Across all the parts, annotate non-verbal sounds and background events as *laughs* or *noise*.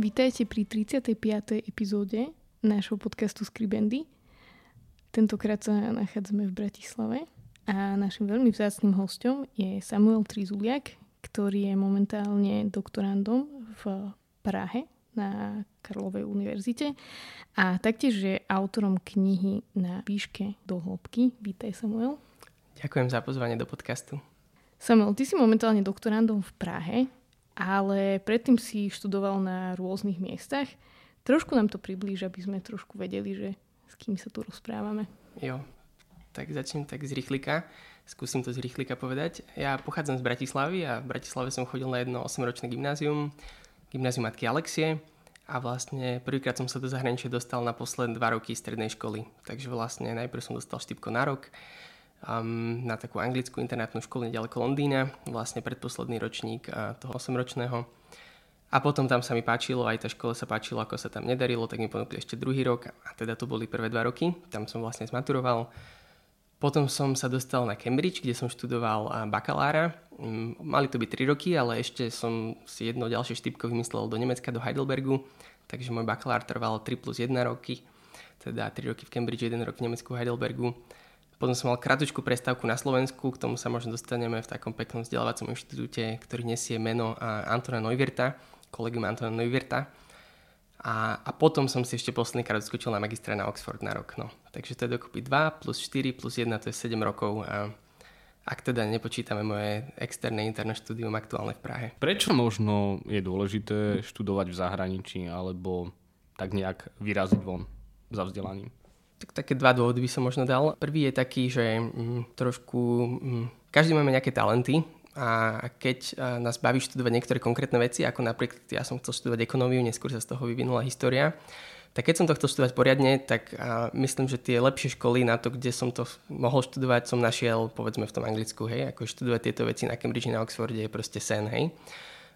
Vítajte pri 35. epizóde nášho podcastu Skribendy. Tentokrát sa nachádzame v Bratislave a našim veľmi vzácným hostom je Samuel Trizuliak, ktorý je momentálne doktorandom v Prahe na Karlovej univerzite a taktiež je autorom knihy na výške do hĺbky. Vítaj Samuel. Ďakujem za pozvanie do podcastu. Samuel, ty si momentálne doktorandom v Prahe ale predtým si študoval na rôznych miestach. Trošku nám to priblíž, aby sme trošku vedeli, že s kým sa tu rozprávame. Jo, tak začnem tak z rýchlika. Skúsim to z rýchlika povedať. Ja pochádzam z Bratislavy a v Bratislave som chodil na jedno 8-ročné gymnázium, gymnázium matky Alexie a vlastne prvýkrát som sa do zahraničia dostal na posledné dva roky strednej školy. Takže vlastne najprv som dostal štipko na rok, um, na takú anglickú internátnu školu nedaleko Londýna, vlastne predposledný ročník uh, toho 8-ročného. A potom tam sa mi páčilo, aj tá škola sa páčilo, ako sa tam nedarilo, tak mi ponúkli ešte druhý rok a teda to boli prvé dva roky, tam som vlastne zmaturoval. Potom som sa dostal na Cambridge, kde som študoval bakalára. Mm, mali to byť 3 roky, ale ešte som si jedno ďalšie štipko vymyslel do Nemecka, do Heidelbergu, takže môj bakalár trval 3 plus 1 roky, teda 3 roky v Cambridge, 1 rok v Nemecku, Heidelbergu. Potom som mal kratučku prestávku na Slovensku, k tomu sa možno dostaneme v takom peknom vzdelávacom inštitúte, ktorý nesie meno Antona Neuwirta, kolegium Antona Neuwirta. A, a potom som si ešte posledný krát skočil na magistra na Oxford na rok. No. Takže to je dokopy 2 plus 4 plus 1 to je 7 rokov. A ak teda nepočítame moje externé interné štúdium aktuálne v Prahe. Prečo možno je dôležité študovať v zahraničí alebo tak nejak vyraziť von za vzdelaním? Tak také dva dôvody by som možno dal. Prvý je taký, že mm, trošku mm, každý máme nejaké talenty a keď nás baví študovať niektoré konkrétne veci, ako napríklad ja som chcel študovať ekonómiu, neskôr sa z toho vyvinula história, tak keď som to chcel študovať poriadne, tak myslím, že tie lepšie školy na to, kde som to mohol študovať, som našiel povedzme v tom Anglicku, hej, ako študovať tieto veci na Cambridge, na Oxforde je proste sen, hej.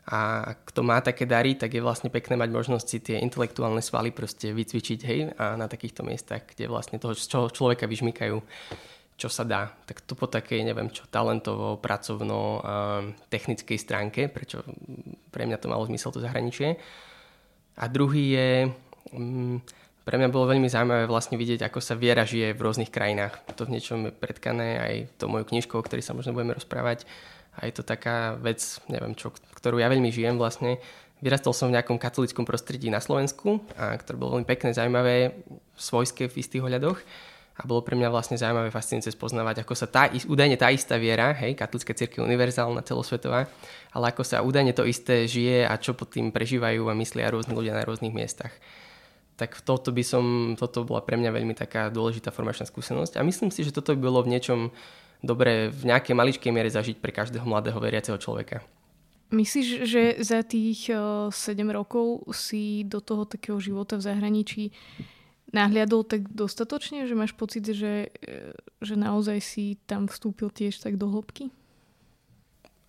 A kto má také dary, tak je vlastne pekné mať možnosť si tie intelektuálne svaly proste vycvičiť, hej, a na takýchto miestach, kde vlastne toho, z čoho človeka vyžmykajú, čo sa dá. Tak to po takej, neviem čo, talentovo, pracovno, technickej stránke, prečo pre mňa to malo zmysel to zahraničie. A druhý je, mm, pre mňa bolo veľmi zaujímavé vlastne vidieť, ako sa viera žije v rôznych krajinách. To v niečom je predkané aj to mojou knižkou, o ktorej sa možno budeme rozprávať a je to taká vec, neviem čo, ktorú ja veľmi žijem vlastne. Vyrastol som v nejakom katolickom prostredí na Slovensku, a ktoré bolo veľmi pekné, zaujímavé, svojské v istých ohľadoch. A bolo pre mňa vlastne zaujímavé, fascinujúce spoznávať, ako sa tá, údajne tá istá viera, hej, katolická církev univerzálna, celosvetová, ale ako sa údajne to isté žije a čo pod tým prežívajú a myslia rôzni ľudia na rôznych miestach. Tak toto by som, toto bola pre mňa veľmi taká dôležitá formačná skúsenosť. A myslím si, že toto by bolo v niečom dobre v nejakej maličkej miere zažiť pre každého mladého veriaceho človeka. Myslíš, že za tých 7 rokov si do toho takého života v zahraničí nahliadol tak dostatočne, že máš pocit, že, e, že naozaj si tam vstúpil tiež tak do hĺbky?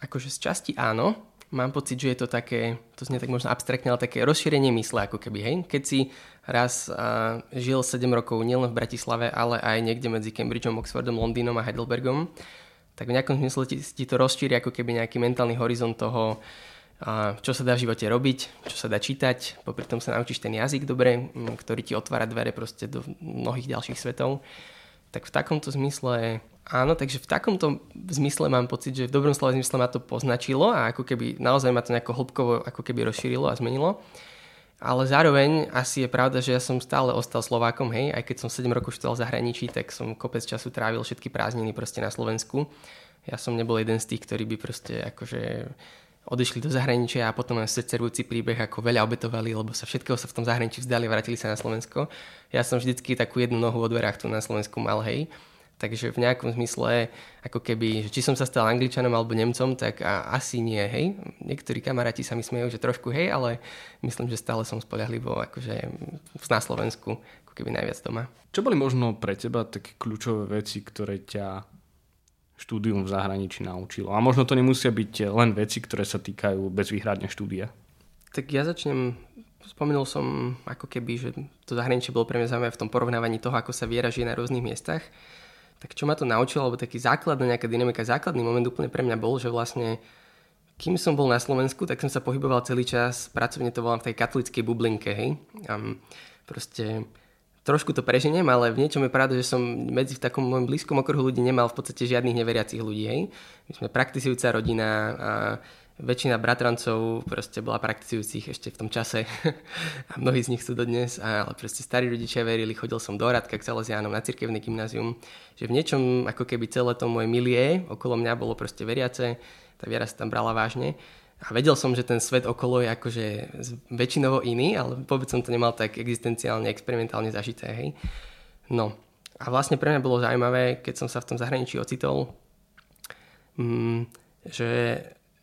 Akože z časti áno, mám pocit, že je to také, to znie tak možno abstraktne, ale také rozšírenie mysle ako keby, hej. Keď si raz uh, žil 7 rokov nielen v Bratislave, ale aj niekde medzi Cambridgeom, Oxfordom, Londýnom a Heidelbergom, tak v nejakom zmysle ti, ti to rozšíri ako keby nejaký mentálny horizont toho, uh, čo sa dá v živote robiť, čo sa dá čítať, popri tom sa naučíš ten jazyk dobre, ktorý ti otvára dvere proste do mnohých ďalších svetov. Tak v takomto zmysle Áno, takže v takomto zmysle mám pocit, že v dobrom slova zmysle ma to poznačilo a ako keby naozaj ma to nejako hĺbkovo ako keby rozšírilo a zmenilo. Ale zároveň asi je pravda, že ja som stále ostal Slovákom, hej, aj keď som 7 rokov študoval v zahraničí, tak som kopec času trávil všetky prázdniny proste na Slovensku. Ja som nebol jeden z tých, ktorí by proste akože odišli do zahraničia a potom aj srdcervujúci príbeh, ako veľa obetovali, lebo sa všetkého sa v tom zahraničí vzdali vrátili sa na Slovensko. Ja som vždycky takú jednu nohu vo dverách tu na Slovensku mal, hej Takže v nejakom zmysle, ako keby, že či som sa stal angličanom alebo nemcom, tak a, asi nie, hej. Niektorí kamaráti sa mi smejú, že trošku hej, ale myslím, že stále som spolahlivo akože na Slovensku ako keby najviac doma. Čo boli možno pre teba také kľúčové veci, ktoré ťa štúdium v zahraničí naučilo? A možno to nemusia byť len veci, ktoré sa týkajú bezvýhradne štúdia. Tak ja začnem Spomenul som ako keby, že to zahraničie bolo pre mňa zaujímavé v tom porovnávaní toho, ako sa viera na rôznych miestach. Tak čo ma to naučilo, alebo taký základná nejaká dynamika, základný moment úplne pre mňa bol, že vlastne kým som bol na Slovensku, tak som sa pohyboval celý čas, pracovne to volám v tej katolíckej bublinke, hej. Um, proste trošku to preženiem, ale v niečom je pravda, že som medzi v takom môjom blízkom okruhu ľudí nemal v podstate žiadnych neveriacich ľudí, hej. My sme praktizujúca rodina a väčšina bratrancov proste bola praktizujúcich ešte v tom čase *laughs* a mnohí z nich sú dodnes, ale proste starí rodičia verili, chodil som do Radka k Salesiánom na cirkevný gymnázium, že v niečom ako keby celé to moje milie okolo mňa bolo proste veriace, tá viera sa tam brala vážne a vedel som, že ten svet okolo je akože väčšinovo iný, ale vôbec som to nemal tak existenciálne, experimentálne zažité, hej. No a vlastne pre mňa bolo zaujímavé, keď som sa v tom zahraničí ocitol, mm, že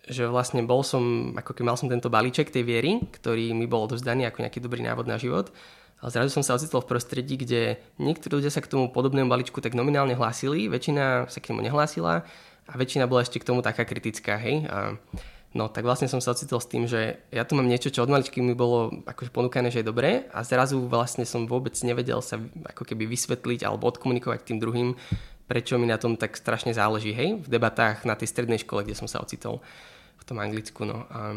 že vlastne bol som, ako keď mal som tento balíček tej viery, ktorý mi bol odovzdaný ako nejaký dobrý návod na život. Ale zrazu som sa ocitol v prostredí, kde niektorí ľudia sa k tomu podobnému balíčku tak nominálne hlásili, väčšina sa k nemu nehlásila a väčšina bola ešte k tomu taká kritická, hej. A, no tak vlastne som sa ocitol s tým, že ja tu mám niečo, čo od maličky mi bolo akože ponúkané, že je dobré a zrazu vlastne som vôbec nevedel sa ako keby vysvetliť alebo odkomunikovať tým druhým, prečo mi na tom tak strašne záleží, hej, v debatách na tej strednej škole, kde som sa ocitol v tom Anglicku. No. A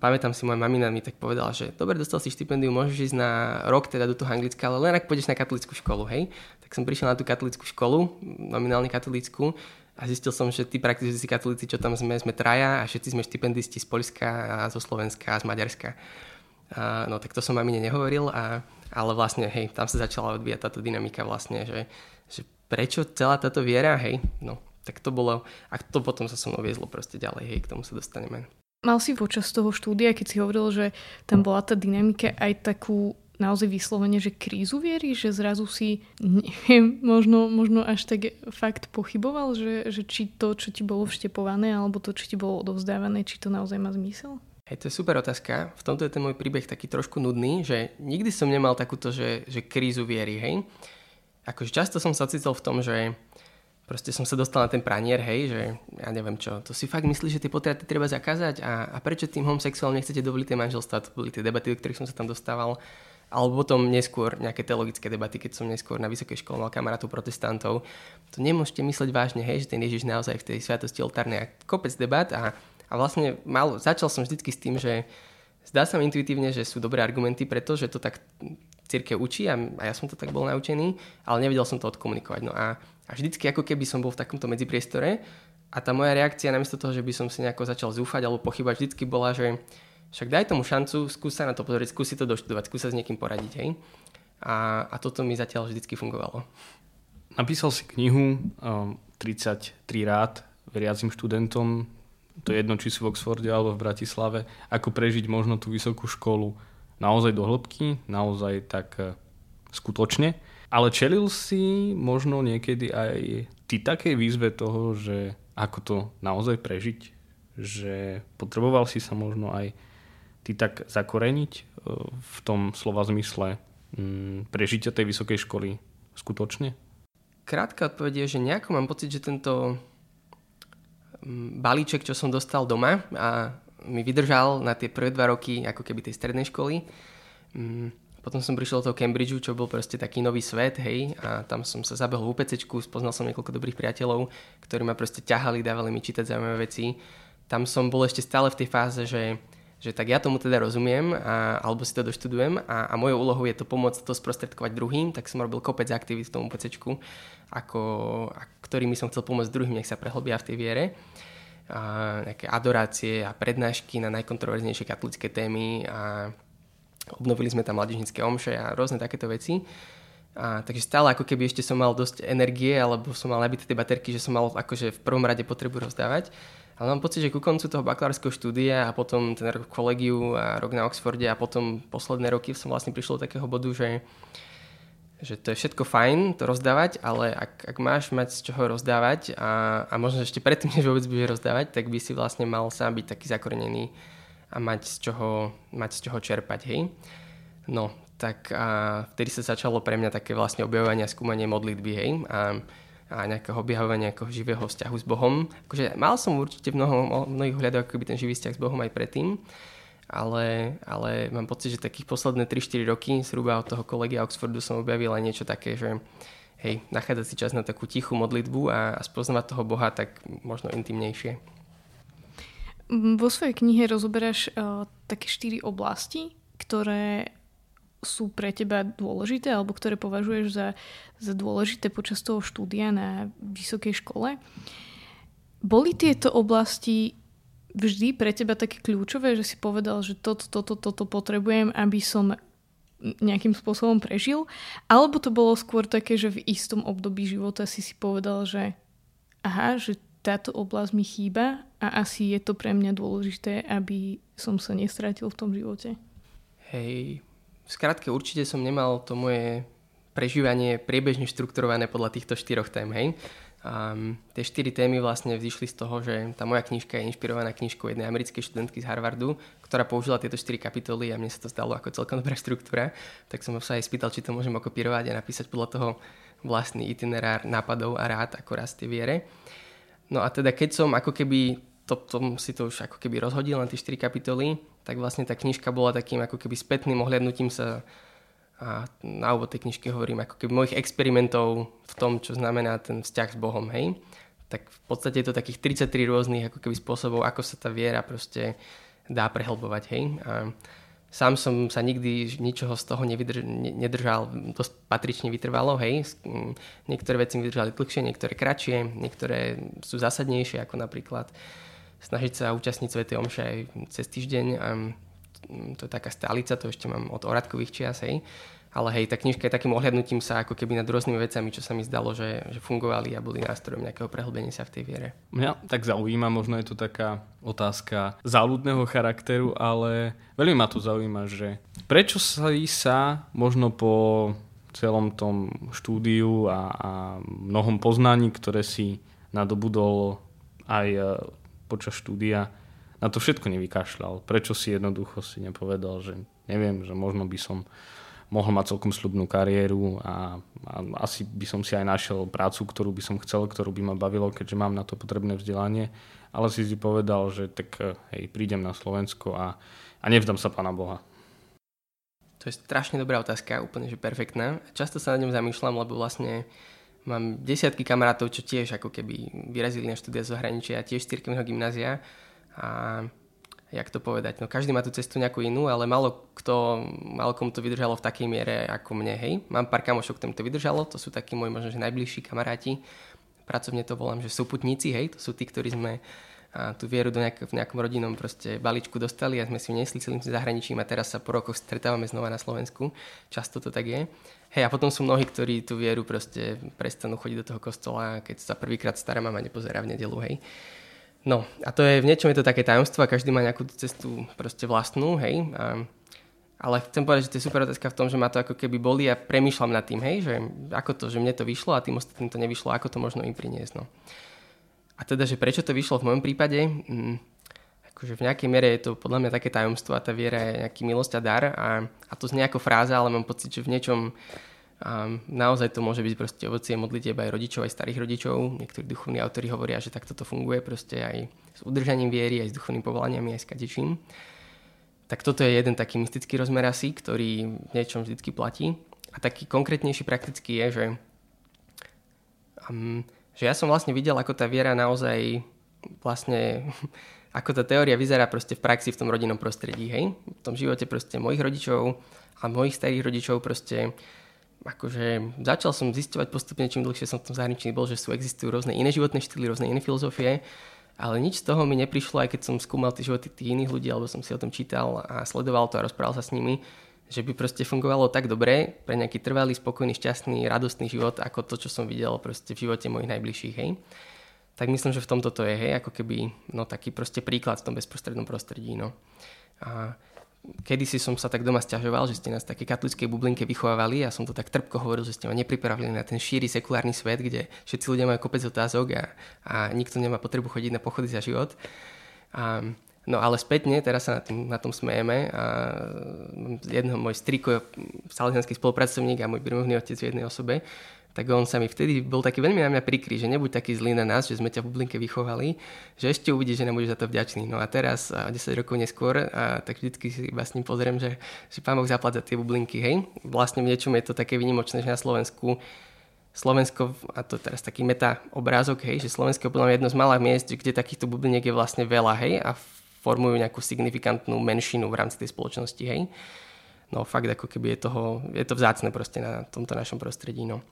pamätám si, moja mamina mi tak povedala, že dobre, dostal si štipendium, môžeš ísť na rok teda do toho Anglicka, ale len ak pôjdeš na katolickú školu, hej. Tak som prišiel na tú katolickú školu, nominálne katolickú, a zistil som, že tí praktizujúci katolíci, čo tam sme, sme traja a všetci sme štipendisti z Polska a zo Slovenska a z Maďarska. A, no tak to som mamine nehovoril, a, ale vlastne, hej, tam sa začala odvíjať táto dynamika vlastne, že, že prečo celá táto viera, hej, no tak to bolo, a to potom sa so mnou viezlo proste ďalej, hej, k tomu sa dostaneme. Mal si počas toho štúdia, keď si hovoril, že tam bola tá dynamika aj takú naozaj vyslovene, že krízu viery, že zrazu si neviem, *laughs* možno, možno až tak fakt pochyboval, že, že či to, čo ti bolo vštepované, alebo to, čo ti bolo odovzdávané, či to naozaj má zmysel? Hej, to je super otázka. V tomto je ten môj príbeh taký trošku nudný, že nikdy som nemal takúto, že, že krízu viery, hej. Akože často som sa cítil v tom, že proste som sa dostal na ten pranier, hej, že ja neviem čo, to si fakt myslíš, že tie potraty treba zakázať a, a prečo tým homosexuálom nechcete dovoliť tie manželstva, to boli tie debaty, do ktorých som sa tam dostával. Alebo potom neskôr nejaké teologické debaty, keď som neskôr na vysokej škole mal kamarátov protestantov. To nemôžete mysleť vážne, hej, že ten Ježiš naozaj v tej sviatosti oltárnej a kopec debat a, a vlastne mal, začal som vždycky s tým, že zdá sa mi intuitívne, že sú dobré argumenty, pretože to tak církev učí a, a ja som to tak bol naučený, ale nevedel som to odkomunikovať. No a a vždycky ako keby som bol v takomto medzipriestore a tá moja reakcia namiesto toho, že by som si nejako začal zúfať alebo pochybať, vždycky bola, že však daj tomu šancu, skús sa na to pozrieť, skúsi to doštudovať, skús sa s niekým poradiť, hej. A, a toto mi zatiaľ vždycky fungovalo. Napísal si knihu um, 33 rád veriacim študentom, to je jedno, či sú v Oxforde alebo v Bratislave, ako prežiť možno tú vysokú školu naozaj do hĺbky, naozaj tak uh, skutočne. Ale čelil si možno niekedy aj ty takej výzve toho, že ako to naozaj prežiť? Že potreboval si sa možno aj ty tak zakoreniť e, v tom slova zmysle mm, prežitia tej vysokej školy skutočne? Krátka odpoveď je, že nejako mám pocit, že tento mm, balíček, čo som dostal doma a mi vydržal na tie prvé dva roky ako keby tej strednej školy, mm, potom som prišiel do toho Cambridgeu, čo bol proste taký nový svet, hej, a tam som sa zabehol v UPC, spoznal som niekoľko dobrých priateľov, ktorí ma proste ťahali, dávali mi čítať zaujímavé veci. Tam som bol ešte stále v tej fáze, že, že tak ja tomu teda rozumiem, a, alebo si to doštudujem a, a mojou úlohou je to pomôcť to sprostredkovať druhým, tak som robil kopec aktivít v tom UPC, ako, a ktorými som chcel pomôcť druhým, nech sa prehlbia v tej viere a nejaké adorácie a prednášky na najkontroverznejšie katolické témy a Obnovili sme tam mladížnické omše a rôzne takéto veci. A, takže stále ako keby ešte som mal dosť energie, alebo som mal nabité tie baterky, že som mal akože v prvom rade potrebu rozdávať. Ale mám pocit, že ku koncu toho bakalárskeho štúdia a potom ten rok v kolegiu a rok na Oxforde a potom posledné roky som vlastne prišiel do takého bodu, že, že to je všetko fajn to rozdávať, ale ak, ak máš mať z čoho rozdávať a, a možno ešte predtým, než vôbec budeš rozdávať, tak by si vlastne mal sám byť taký zakorenený a mať z čoho, mať z čoho čerpať, hej. No, tak a vtedy sa začalo pre mňa také vlastne objavovanie a skúmanie modlitby, hej. A, a nejakého objavovania nejakého živého vzťahu s Bohom. Akože mal som určite v mnoho, mnohých hľadoch akoby ten živý vzťah s Bohom aj predtým, ale, ale mám pocit, že takých posledné 3-4 roky, zhruba od toho kolegia Oxfordu som objavil aj niečo také, že hej, nachádzať si čas na takú tichú modlitbu a, a spoznávať toho Boha tak možno intimnejšie. Vo svojej knihe rozoberáš uh, také štyri oblasti, ktoré sú pre teba dôležité alebo ktoré považuješ za, za dôležité počas toho štúdia na vysokej škole. Boli tieto oblasti vždy pre teba také kľúčové, že si povedal, že toto, toto, toto potrebujem, aby som nejakým spôsobom prežil? Alebo to bolo skôr také, že v istom období života si si povedal, že aha, že táto oblasť mi chýba a asi je to pre mňa dôležité, aby som sa nestratil v tom živote? Hej, v skratke určite som nemal to moje prežívanie priebežne štrukturované podľa týchto štyroch tém, hej. A tie štyri témy vlastne vzýšli z toho, že tá moja knižka je inšpirovaná knižkou jednej americkej študentky z Harvardu, ktorá použila tieto štyri kapitoly a mne sa to zdalo ako celkom dobrá štruktúra, tak som sa aj spýtal, či to môžem okopírovať a napísať podľa toho vlastný itinerár nápadov a rád, ako rastie viere. No a teda keď som ako keby to, tom si to už ako keby rozhodil na tie 4 kapitoly, tak vlastne tá knižka bola takým ako keby spätným ohľadnutím sa a na úvod tej knižky hovorím ako keby mojich experimentov v tom, čo znamená ten vzťah s Bohom, hej. Tak v podstate je to takých 33 rôznych ako keby spôsobov, ako sa tá viera proste dá prehlbovať, hej. A sám som sa nikdy ničoho z toho nevydrž- nedržal dosť patrične vytrvalo, hej. Niektoré veci mi vydržali dlhšie, niektoré kratšie, niektoré sú zásadnejšie, ako napríklad snažiť sa účastniť Sv. Omše aj cez týždeň. A to je taká stálica, to ešte mám od oradkových čias, hej. Ale hej, tá knižka je takým ohľadnutím sa ako keby nad rôznymi vecami, čo sa mi zdalo, že, že fungovali a boli nástrojom nejakého prehlbenia sa v tej viere. Mňa tak zaujíma, možno je to taká otázka záľudného charakteru, ale veľmi ma to zaujíma, že prečo sa sa možno po celom tom štúdiu a, a mnohom poznaní, ktoré si nadobudol aj počas štúdia na to všetko nevykašľal. Prečo si jednoducho si nepovedal, že neviem, že možno by som mohol mať celkom slubnú kariéru a, a asi by som si aj našiel prácu, ktorú by som chcel, ktorú by ma bavilo, keďže mám na to potrebné vzdelanie. Ale si si povedal, že tak hej, prídem na Slovensko a, a nevzdám sa Pána Boha. To je strašne dobrá otázka, úplne že perfektná. Často sa na ňom zamýšľam, lebo vlastne Mám desiatky kamarátov, čo tiež ako keby vyrazili na štúdia z zahraničia, tiež z cirkevného gymnázia. A jak to povedať, no každý má tú cestu nejakú inú, ale malo kto, malo komu to vydržalo v takej miere ako mne, hej. Mám pár kamošov, ktorým to vydržalo, to sú takí moji možno, že najbližší kamaráti. Pracovne to volám, že súputníci, hej, to sú tí, ktorí sme a tú vieru do nejak, v nejakom rodinnom proste balíčku dostali a sme si nesli celým zahraničím a teraz sa po rokoch stretávame znova na Slovensku. Často to tak je. Hej, a potom sú mnohí, ktorí tú vieru proste prestanú chodiť do toho kostola, keď sa prvýkrát stará mama nepozerá v nedelu, hej. No, a to je, v niečom je to také tajomstvo a každý má nejakú cestu proste vlastnú, hej. A, ale chcem povedať, že to je super otázka v tom, že ma to ako keby boli a premýšľam nad tým, hej, že ako to, že mne to vyšlo a tým ostatným to nevyšlo, ako to možno im priniesť, no. A teda, že prečo to vyšlo v mojom prípade? Mm, akože v nejakej miere je to podľa mňa také tajomstvo a tá viera je nejaký milosť a dar a, a to znie ako fráza, ale mám pocit, že v niečom a naozaj to môže byť proste ovocie modlitieb aj rodičov, aj starých rodičov. Niektorí duchovní autori hovoria, že takto to funguje proste aj s udržaním viery, aj s duchovným povolaniami, aj s kadečím. Tak toto je jeden taký mystický rozmer asi, ktorý v niečom vždy platí. A taký konkrétnejší praktický je, že um, že ja som vlastne videl, ako tá viera naozaj vlastne, ako tá teória vyzerá proste v praxi v tom rodinnom prostredí, hej? V tom živote proste mojich rodičov a mojich starých rodičov proste akože začal som zistovať postupne, čím dlhšie som v tom zahraničí bol, že sú existujú rôzne iné životné štýly, rôzne iné filozofie, ale nič z toho mi neprišlo, aj keď som skúmal tie životy tých iných ľudí, alebo som si o tom čítal a sledoval to a rozprával sa s nimi, že by proste fungovalo tak dobre pre nejaký trvalý, spokojný, šťastný, radostný život, ako to, čo som videl proste v živote mojich najbližších, hej. Tak myslím, že v tomto to je, hej, ako keby, no taký proste príklad v tom bezprostrednom prostredí, no. A kedysi som sa tak doma stiažoval, že ste nás v takej katolickej bublinke vychovávali a som to tak trpko hovoril, že ste ma nepripravili na ten šíry sekulárny svet, kde všetci ľudia majú kopec otázok a, a nikto nemá potrebu chodiť na pochody za život. A, no ale spätne, teraz sa na, tým, na tom smejeme a jedno môj striko, salesianský spolupracovník a môj birmovný otec v jednej osobe, tak on sa mi vtedy bol taký veľmi na mňa prikry, že nebuď taký zlý na nás, že sme ťa v bublinke vychovali, že ešte uvidíš, že nám za to vďačný. No a teraz, 10 rokov neskôr, a tak vždycky si iba s ním pozriem, že, že pán Boh zaplať za tie bublinky, hej. Vlastne v niečom je to také vynimočné, že na Slovensku Slovensko, a to teraz taký meta obrázok, hej, že Slovensko je podľa jedno z malých miest, kde takýchto bubliniek je vlastne veľa, hej, a formujú nejakú signifikantnú menšinu v rámci tej spoločnosti, hej. No fakt, ako keby je toho, je to vzácne proste na tomto našom prostredí, no.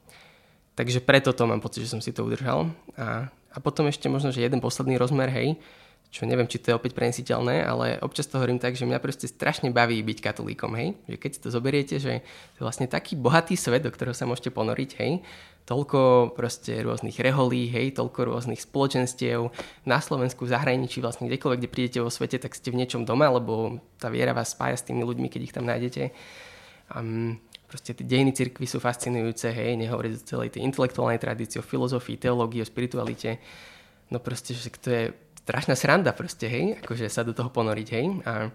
Takže preto to mám pocit, že som si to udržal. A, a potom ešte možno, že jeden posledný rozmer, hej, čo neviem, či to je opäť prenesiteľné, ale občas to hovorím tak, že mňa proste strašne baví byť katolíkom, hej. Že keď si to zoberiete, že to je vlastne taký bohatý svet, do ktorého sa môžete ponoriť, hej. Toľko proste rôznych reholí, hej, toľko rôznych spoločenstiev na Slovensku, v zahraničí, vlastne kdekoľvek, kde prídete vo svete, tak ste v niečom doma, lebo tá viera vás spája s tými ľuďmi, keď ich tam nájdete. Um, proste tie dejiny cirkvy sú fascinujúce, hej, nehovoriť o celej tej intelektuálnej tradícii, o filozofii, teológii, o spiritualite. No proste, že to je strašná sranda proste, hej, akože sa do toho ponoriť, hej. A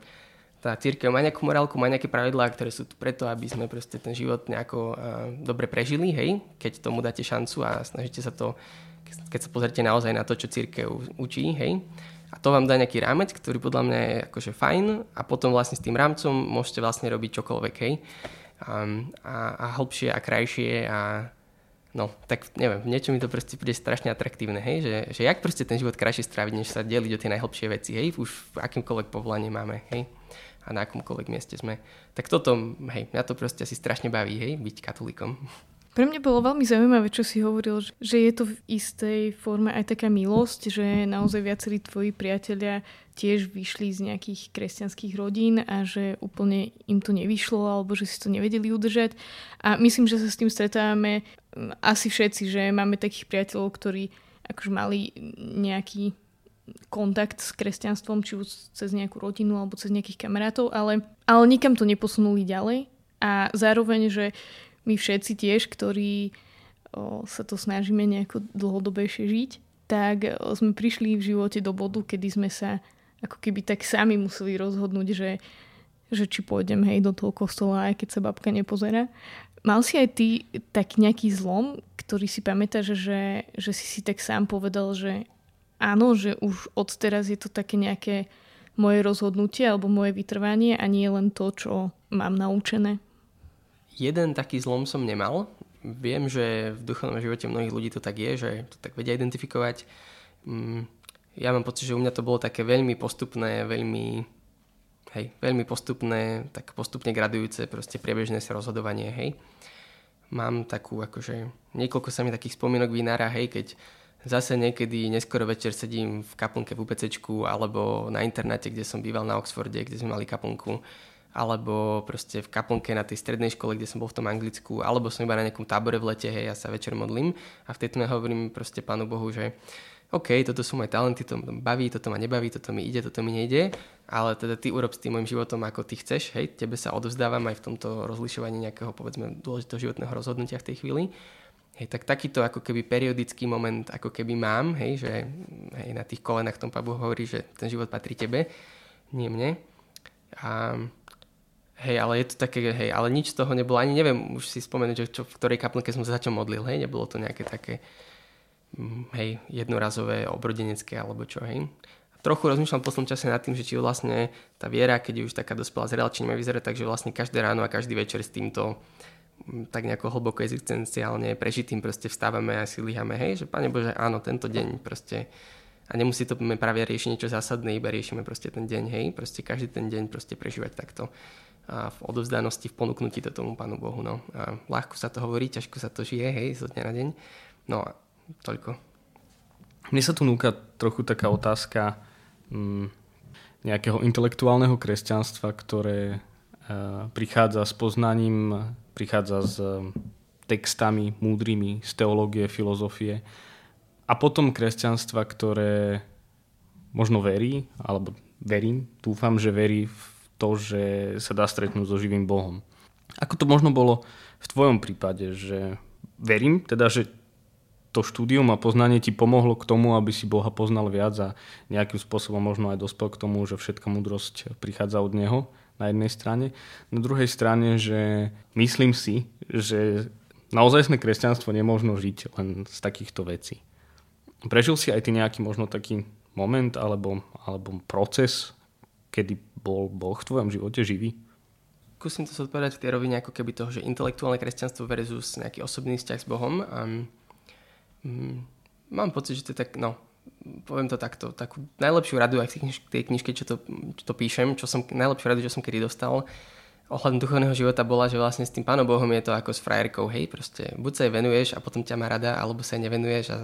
tá církev má nejakú morálku, má nejaké pravidlá, ktoré sú tu preto, aby sme proste ten život nejako uh, dobre prežili, hej, keď tomu dáte šancu a snažíte sa to, keď sa pozrite naozaj na to, čo církev učí, hej. A to vám dá nejaký rámec, ktorý podľa mňa je akože fajn a potom vlastne s tým rámcom môžete vlastne robiť čokoľvek, hej a, a, a hlbšie a krajšie a no, tak neviem, niečo mi to proste príde strašne atraktívne, hej, že, že jak proste ten život krajšie stráviť, než sa deliť o tie najhlbšie veci, hej, už v akýmkoľvek povolaní máme, hej, a na akomkoľvek mieste sme. Tak toto, hej, mňa to proste asi strašne baví, hej, byť katolíkom. Pre mňa bolo veľmi zaujímavé, čo si hovoril, že je to v istej forme aj taká milosť, že naozaj viacerí tvoji priatelia tiež vyšli z nejakých kresťanských rodín a že úplne im to nevyšlo alebo že si to nevedeli udržať. A myslím, že sa s tým stretávame asi všetci, že máme takých priateľov, ktorí akože mali nejaký kontakt s kresťanstvom, či už cez nejakú rodinu alebo cez nejakých kamarátov, ale, ale nikam to neposunuli ďalej. A zároveň, že my všetci tiež, ktorí o, sa to snažíme nejako dlhodobejšie žiť, tak sme prišli v živote do bodu, kedy sme sa ako keby tak sami museli rozhodnúť, že, že či pôjdem hej do toho kostola, aj keď sa babka nepozera. Mal si aj ty tak nejaký zlom, ktorý si pamätáš, že, že si si tak sám povedal, že áno, že už od teraz je to také nejaké moje rozhodnutie alebo moje vytrvanie a nie len to, čo mám naučené jeden taký zlom som nemal. Viem, že v duchovnom živote mnohých ľudí to tak je, že to tak vedia identifikovať. Mm, ja mám pocit, že u mňa to bolo také veľmi postupné, veľmi, hej, veľmi postupné, tak postupne gradujúce, proste priebežné sa rozhodovanie, hej. Mám takú, akože, niekoľko sa mi takých spomienok vynára, hej, keď zase niekedy neskoro večer sedím v kaplnke v UPCčku alebo na internáte, kde som býval na Oxforde, kde sme mali kaplnku alebo proste v kaplnke na tej strednej škole, kde som bol v tom Anglicku, alebo som iba na nejakom tábore v lete, hej, ja sa večer modlím a v tej hovorím proste Pánu Bohu, že OK, toto sú moje talenty, to ma baví, toto ma nebaví, toto mi ide, toto mi nejde, ale teda ty urob s tým môjim životom, ako ty chceš, hej, tebe sa odovzdávam aj v tomto rozlišovaní nejakého, povedzme, dôležitého životného rozhodnutia v tej chvíli. Hej, tak takýto ako keby periodický moment, ako keby mám, hej, že hej, na tých kolenách tom Pabu hovorí, že ten život patrí tebe, nie mne. A Hej, ale je to také, hej, ale nič z toho nebolo, ani neviem už si spomenúť, že čo, v ktorej kaplnke som sa začal modlil, hej, nebolo to nejaké také, mm, hej, jednorazové, obrodenecké alebo čo, hej. A trochu rozmýšľam v poslednom čase nad tým, že či vlastne tá viera, keď je už taká dospelá zrela, či nemá vyzerať tak, že vlastne každé ráno a každý večer s týmto mm, tak nejako hlboko existenciálne prežitým proste vstávame a si líhame, hej, že Pane Bože, áno, tento deň proste a nemusí to práve riešiť niečo zásadné, iba riešime proste ten deň, hej, proste každý ten deň proste prežívať takto a v odovzdanosti, v ponúknutí to tomu Pánu Bohu. No. A ľahko sa to hovorí, ťažko sa to žije, hej, zo dňa na deň. No a toľko. Mne sa tu núka trochu taká otázka mm, nejakého intelektuálneho kresťanstva, ktoré e, prichádza s poznaním, prichádza s e, textami múdrymi z teológie, filozofie a potom kresťanstva, ktoré možno verí, alebo verím, dúfam, že verí v to, že sa dá stretnúť so živým Bohom. Ako to možno bolo v tvojom prípade, že verím teda, že to štúdium a poznanie ti pomohlo k tomu, aby si Boha poznal viac a nejakým spôsobom možno aj dospel k tomu, že všetká múdrosť prichádza od Neho na jednej strane. Na druhej strane, že myslím si, že naozajstné kresťanstvo nemôžno žiť len z takýchto vecí. Prežil si aj ty nejaký možno taký moment alebo, alebo proces, kedy bol Boh v tvojom živote živý? Skúsim to zodpovedať v tej rovine ako keby toho, že intelektuálne kresťanstvo versus nejaký osobný vzťah s Bohom. Um, um, mám pocit, že to je tak, no, poviem to takto, takú najlepšiu radu aj v tej knižke, čo to, čo to píšem, čo som, najlepšiu radu, čo som kedy dostal, ohľadom duchovného života bola, že vlastne s tým Pánom Bohom je to ako s frajerkou, hej, proste buď sa jej venuješ a potom ťa má rada, alebo sa jej nevenuješ a,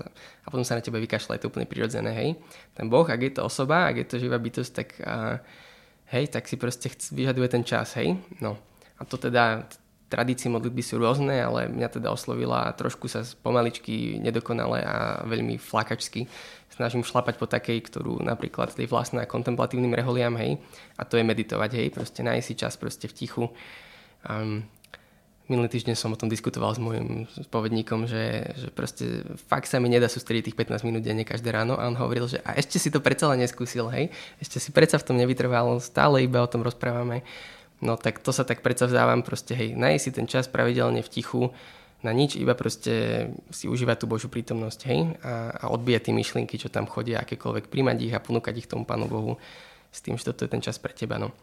a potom sa na teba vykašľa, je to úplne prirodzené, hej. Ten Boh, ak je to osoba, ak je to živá bytosť, tak a, hej, tak si proste vyžaduje ten čas, hej. No a to teda tradície modlitby sú rôzne, ale mňa teda oslovila trošku sa pomaličky nedokonale a veľmi flakačsky snažím šlapať po takej, ktorú napríklad tej vlastná kontemplatívnym reholiam, hej, a to je meditovať, hej, proste nájsť si čas proste v tichu. Um, minulý týždeň som o tom diskutoval s môjim spovedníkom, že, že proste fakt sa mi nedá sústrediť tých 15 minút denne každé ráno a on hovoril, že a ešte si to predsa len neskúsil, hej, ešte si predsa v tom nevytrval, stále iba o tom rozprávame. No tak to sa tak predsa vzdávam, proste hej, nájsť si ten čas pravidelne v tichu, na nič, iba proste si užívať tú Božiu prítomnosť, hej, a, a odbíjať tie myšlienky, čo tam chodia, akékoľvek, príjmať ich a ponúkať ich tomu Pánu Bohu s tým, že toto je ten čas pre teba, no.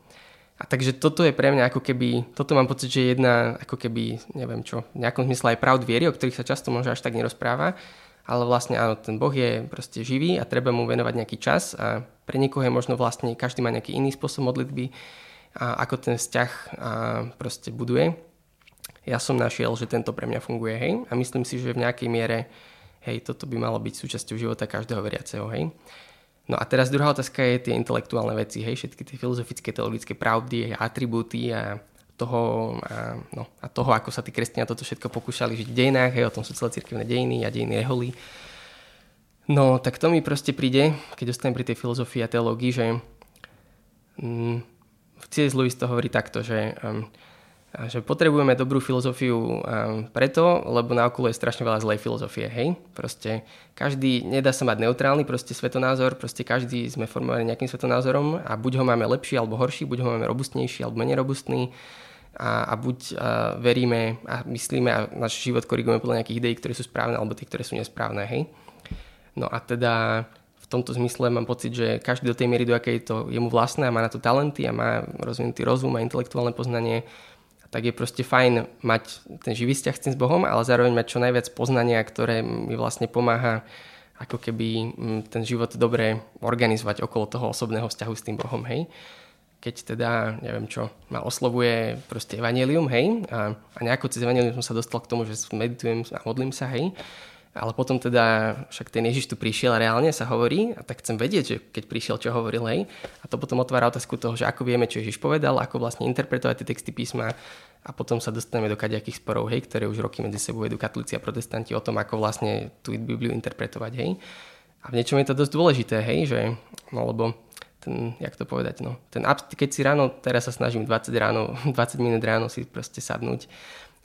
A takže toto je pre mňa ako keby, toto mám pocit, že je jedna ako keby, neviem čo, v nejakom zmysle aj pravd viery, o ktorých sa často možno až tak nerozpráva, ale vlastne áno, ten Boh je proste živý a treba mu venovať nejaký čas a pre niekoho je možno vlastne, každý má nejaký iný spôsob modlitby a ako ten vzťah a proste buduje ja som našiel, že tento pre mňa funguje, hej, a myslím si, že v nejakej miere, hej, toto by malo byť súčasťou života každého veriaceho, hej. No a teraz druhá otázka je tie intelektuálne veci, hej, všetky tie filozofické, teologické pravdy, atribúty a toho, a, no, a toho, ako sa tí kresťania toto všetko pokúšali žiť v dejinách, hej, o tom sú celé cirkevné dejiny a dejiny reholy. No, tak to mi proste príde, keď dostanem pri tej filozofii a teológii, že mm, C.S. Lewis to hovorí takto, že um, že potrebujeme dobrú filozofiu preto, lebo na okolo je strašne veľa zlej filozofie, hej? Proste každý, nedá sa mať neutrálny proste svetonázor, proste každý sme formovaní nejakým svetonázorom a buď ho máme lepší alebo horší, buď ho máme robustnejší alebo menej robustný a, a buď a veríme a myslíme a náš život korigujeme podľa nejakých ideí, ktoré sú správne alebo tie, ktoré sú nesprávne, hej? No a teda v tomto zmysle mám pocit, že každý do tej miery, do akej to je mu vlastné a má na to talenty a má rozvinutý rozum a intelektuálne poznanie, tak je proste fajn mať ten živý vzťah s tým s Bohom, ale zároveň mať čo najviac poznania, ktoré mi vlastne pomáha ako keby mm, ten život dobre organizovať okolo toho osobného vzťahu s tým Bohom, hej. Keď teda, neviem čo, ma oslovuje proste evanelium, hej, a, a nejako cez evanelium som sa dostal k tomu, že meditujem a modlím sa, hej, ale potom teda, však ten Ježiš tu prišiel a reálne sa hovorí, a tak chcem vedieť, že keď prišiel, čo hovoril, hej. A to potom otvára otázku toho, že ako vieme, čo Ježiš povedal, ako vlastne interpretovať tie texty písma a potom sa dostaneme do kadejakých sporov, hej, ktoré už roky medzi sebou vedú katolíci a protestanti o tom, ako vlastne tú Bibliu interpretovať, hej. A v niečom je to dosť dôležité, hej, že, no lebo ten, jak to povedať, no, ten, keď si ráno, teraz sa snažím 20 ráno, *laughs* 20 minút ráno si proste sadnúť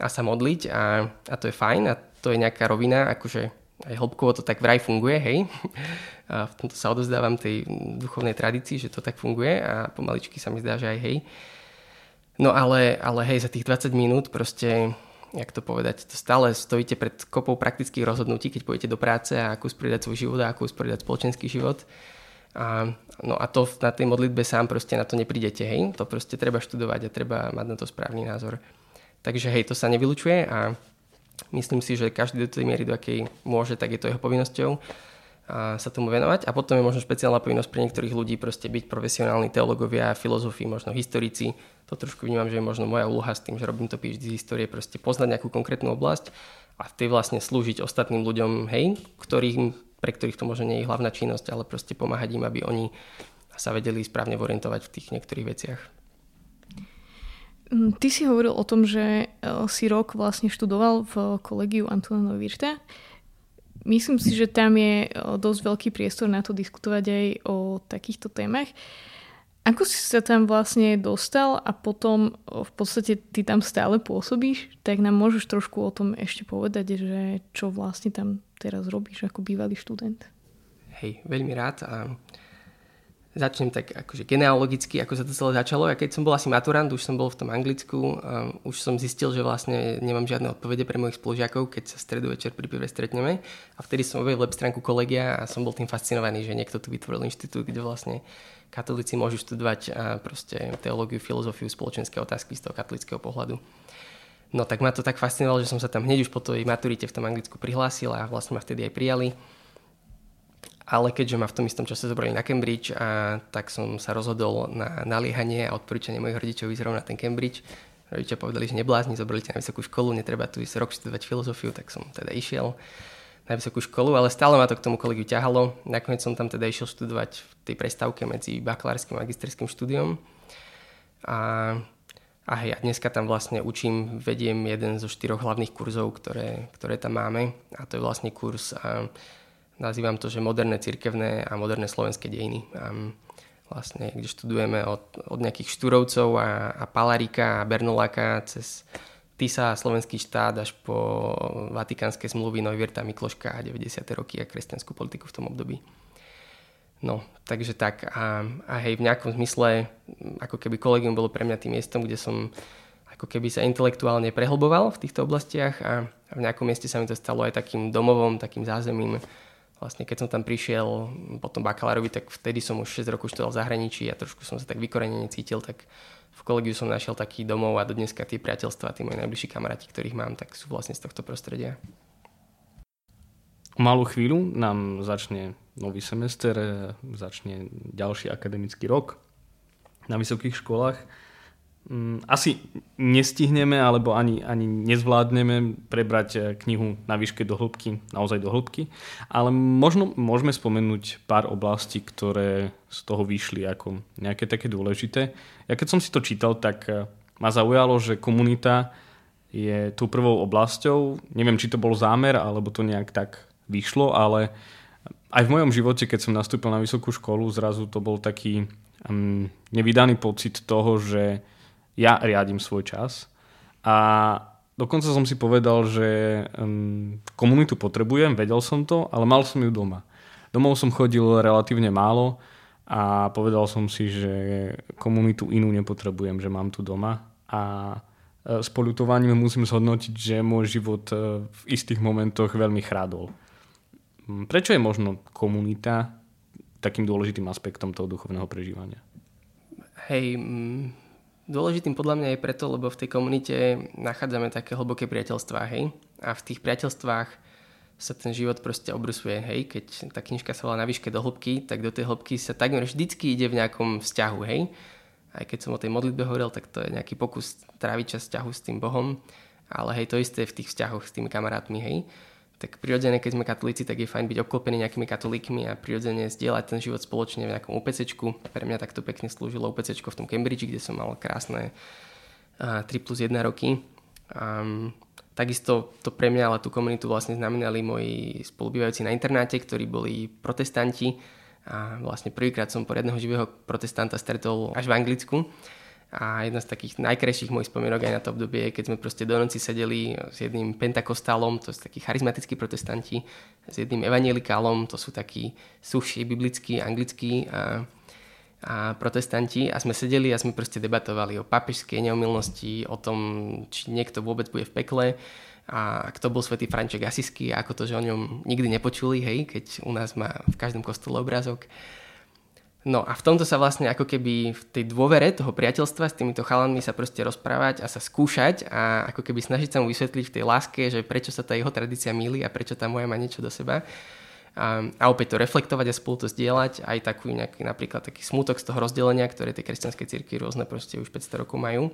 a sa modliť a, a to je fajn a to je nejaká rovina, akože aj hĺbkovo to tak vraj funguje, hej. A v tomto sa odozdávam tej duchovnej tradícii, že to tak funguje a pomaličky sa mi zdá, že aj hej. No ale, ale hej, za tých 20 minút proste, jak to povedať, to stále stojíte pred kopou praktických rozhodnutí, keď pôjdete do práce a ako usporiadať svoj život a ako usporiadať spoločenský život. A, no a to na tej modlitbe sám proste na to neprídete, hej. To proste treba študovať a treba mať na to správny názor. Takže hej, to sa nevylučuje a myslím si, že každý do tej miery, do akej môže, tak je to jeho povinnosťou a sa tomu venovať. A potom je možno špeciálna povinnosť pre niektorých ľudí proste byť profesionálni teológovia, filozofi, možno historici. To trošku vnímam, že je možno moja úloha s tým, že robím to PhD z histórie, proste poznať nejakú konkrétnu oblasť a v tej vlastne slúžiť ostatným ľuďom, hej, ktorých, pre ktorých to možno nie je hlavná činnosť, ale proste pomáhať im, aby oni sa vedeli správne orientovať v tých niektorých veciach. Mm, ty si hovoril o tom, že e, si rok vlastne študoval v kolegiu Antonova Virta. Myslím si, že tam je e, dosť veľký priestor na to diskutovať aj o takýchto témach. Ako si sa tam vlastne dostal a potom v podstate ty tam stále pôsobíš, tak nám môžeš trošku o tom ešte povedať, že čo vlastne tam teraz robíš ako bývalý študent. Hej, veľmi rád. A začnem tak akože genealogicky, ako sa to celé začalo. Ja keď som bol asi maturant, už som bol v tom Anglicku, a už som zistil, že vlastne nemám žiadne odpovede pre mojich spolužiakov, keď sa stredu večer pri pive stretneme. A vtedy som objavil web stránku kolegia a som bol tým fascinovaný, že niekto tu vytvoril inštitút, kde vlastne katolíci môžu študovať a proste teológiu, filozofiu, spoločenské otázky z toho katolického pohľadu. No tak ma to tak fascinovalo, že som sa tam hneď už po tej maturite v tom Anglicku prihlásil a vlastne ma vtedy aj prijali ale keďže ma v tom istom čase zobrali na Cambridge, a tak som sa rozhodol na naliehanie a odporúčanie mojich rodičov ísť na ten Cambridge. Rodičia povedali, že neblázni, zobrali ťa na vysokú školu, netreba tu ísť rok študovať filozofiu, tak som teda išiel na vysokú školu, ale stále ma to k tomu kolegiu ťahalo. Nakoniec som tam teda išiel študovať v tej prestávke medzi bakalárskym a magisterským štúdiom. A, a hej, a dneska tam vlastne učím, vediem jeden zo štyroch hlavných kurzov, ktoré, ktoré tam máme. A to je vlastne kurz a, nazývam to, že moderné cirkevné a moderné slovenské dejiny. A vlastne, kde študujeme od, od nejakých Štúrovcov a, a Palarika a Bernoláka cez Tisa a slovenský štát až po vatikánske zmluvy Neuwirta Mikloška a 90. roky a kresťanskú politiku v tom období. No, takže tak. A, a hej, v nejakom zmysle, ako keby kolegium bolo pre mňa tým miestom, kde som ako keby sa intelektuálne prehlboval v týchto oblastiach a, a v nejakom mieste sa mi to stalo aj takým domovom, takým zázemím vlastne keď som tam prišiel po tom bakalárovi, tak vtedy som už 6 rokov študoval v zahraničí a trošku som sa tak vykorenene cítil, tak v kolegiu som našiel taký domov a do dneska tie priateľstva, tí moji najbližší kamaráti, ktorých mám, tak sú vlastne z tohto prostredia. Malú chvíľu nám začne nový semester, začne ďalší akademický rok na vysokých školách asi nestihneme alebo ani, ani nezvládneme prebrať eh, knihu na výške do hĺbky, naozaj do hĺbky, ale možno môžeme spomenúť pár oblastí, ktoré z toho vyšli ako nejaké také dôležité. Ja keď som si to čítal, tak eh, ma zaujalo, že komunita je tú prvou oblasťou. Neviem, či to bol zámer, alebo to nejak tak vyšlo, ale aj v mojom živote, keď som nastúpil na vysokú školu, zrazu to bol taký um, nevydaný pocit toho, že ja riadím svoj čas a dokonca som si povedal, že um, komunitu potrebujem, vedel som to, ale mal som ju doma. Domov som chodil relatívne málo a povedal som si, že komunitu inú nepotrebujem, že mám tu doma a e, s polutovaním musím zhodnotiť, že môj život e, v istých momentoch veľmi chrádol. Prečo je možno komunita takým dôležitým aspektom toho duchovného prežívania? Hej, Dôležitým podľa mňa je preto, lebo v tej komunite nachádzame také hlboké priateľstvá, hej. A v tých priateľstvách sa ten život proste obrusuje, hej. Keď tá knižka sa volá na výške do hĺbky, tak do tej hĺbky sa takmer vždycky ide v nejakom vzťahu, hej. Aj keď som o tej modlitbe hovoril, tak to je nejaký pokus tráviť čas vzťahu s tým Bohom. Ale hej, to isté v tých vzťahoch s tými kamarátmi, hej tak prirodzene, keď sme katolíci, tak je fajn byť obklopený nejakými katolíkmi a prirodzene zdieľať ten život spoločne v nejakom UPCčku. Pre mňa takto pekne slúžilo UPCčko v tom Cambridge, kde som mal krásne 3 plus 1 roky. Um, takisto to pre mňa, ale tú komunitu vlastne znamenali moji spolubývajúci na internáte, ktorí boli protestanti a vlastne prvýkrát som poriadneho živého protestanta stretol až v Anglicku a jedna z takých najkrajších mojich spomienok aj na to obdobie keď sme proste do noci sedeli s jedným pentakostálom, to sú takí charizmatickí protestanti, s jedným evanielikálom, to sú takí suší, biblickí, anglickí a, a protestanti a sme sedeli a sme proste debatovali o papežskej neomilnosti, o tom, či niekto vôbec bude v pekle a kto bol svätý Franček Asisky a ako to, že o ňom nikdy nepočuli, hej, keď u nás má v každom kostole obrázok. No a v tomto sa vlastne ako keby v tej dôvere toho priateľstva s týmito chalanmi sa proste rozprávať a sa skúšať a ako keby snažiť sa mu vysvetliť v tej láske, že prečo sa tá jeho tradícia míli a prečo tá moja má niečo do seba. A, a opäť to reflektovať a spolu to zdieľať, aj takú nejaký, napríklad taký smutok z toho rozdelenia, ktoré tie kresťanské cirky rôzne proste už 500 rokov majú.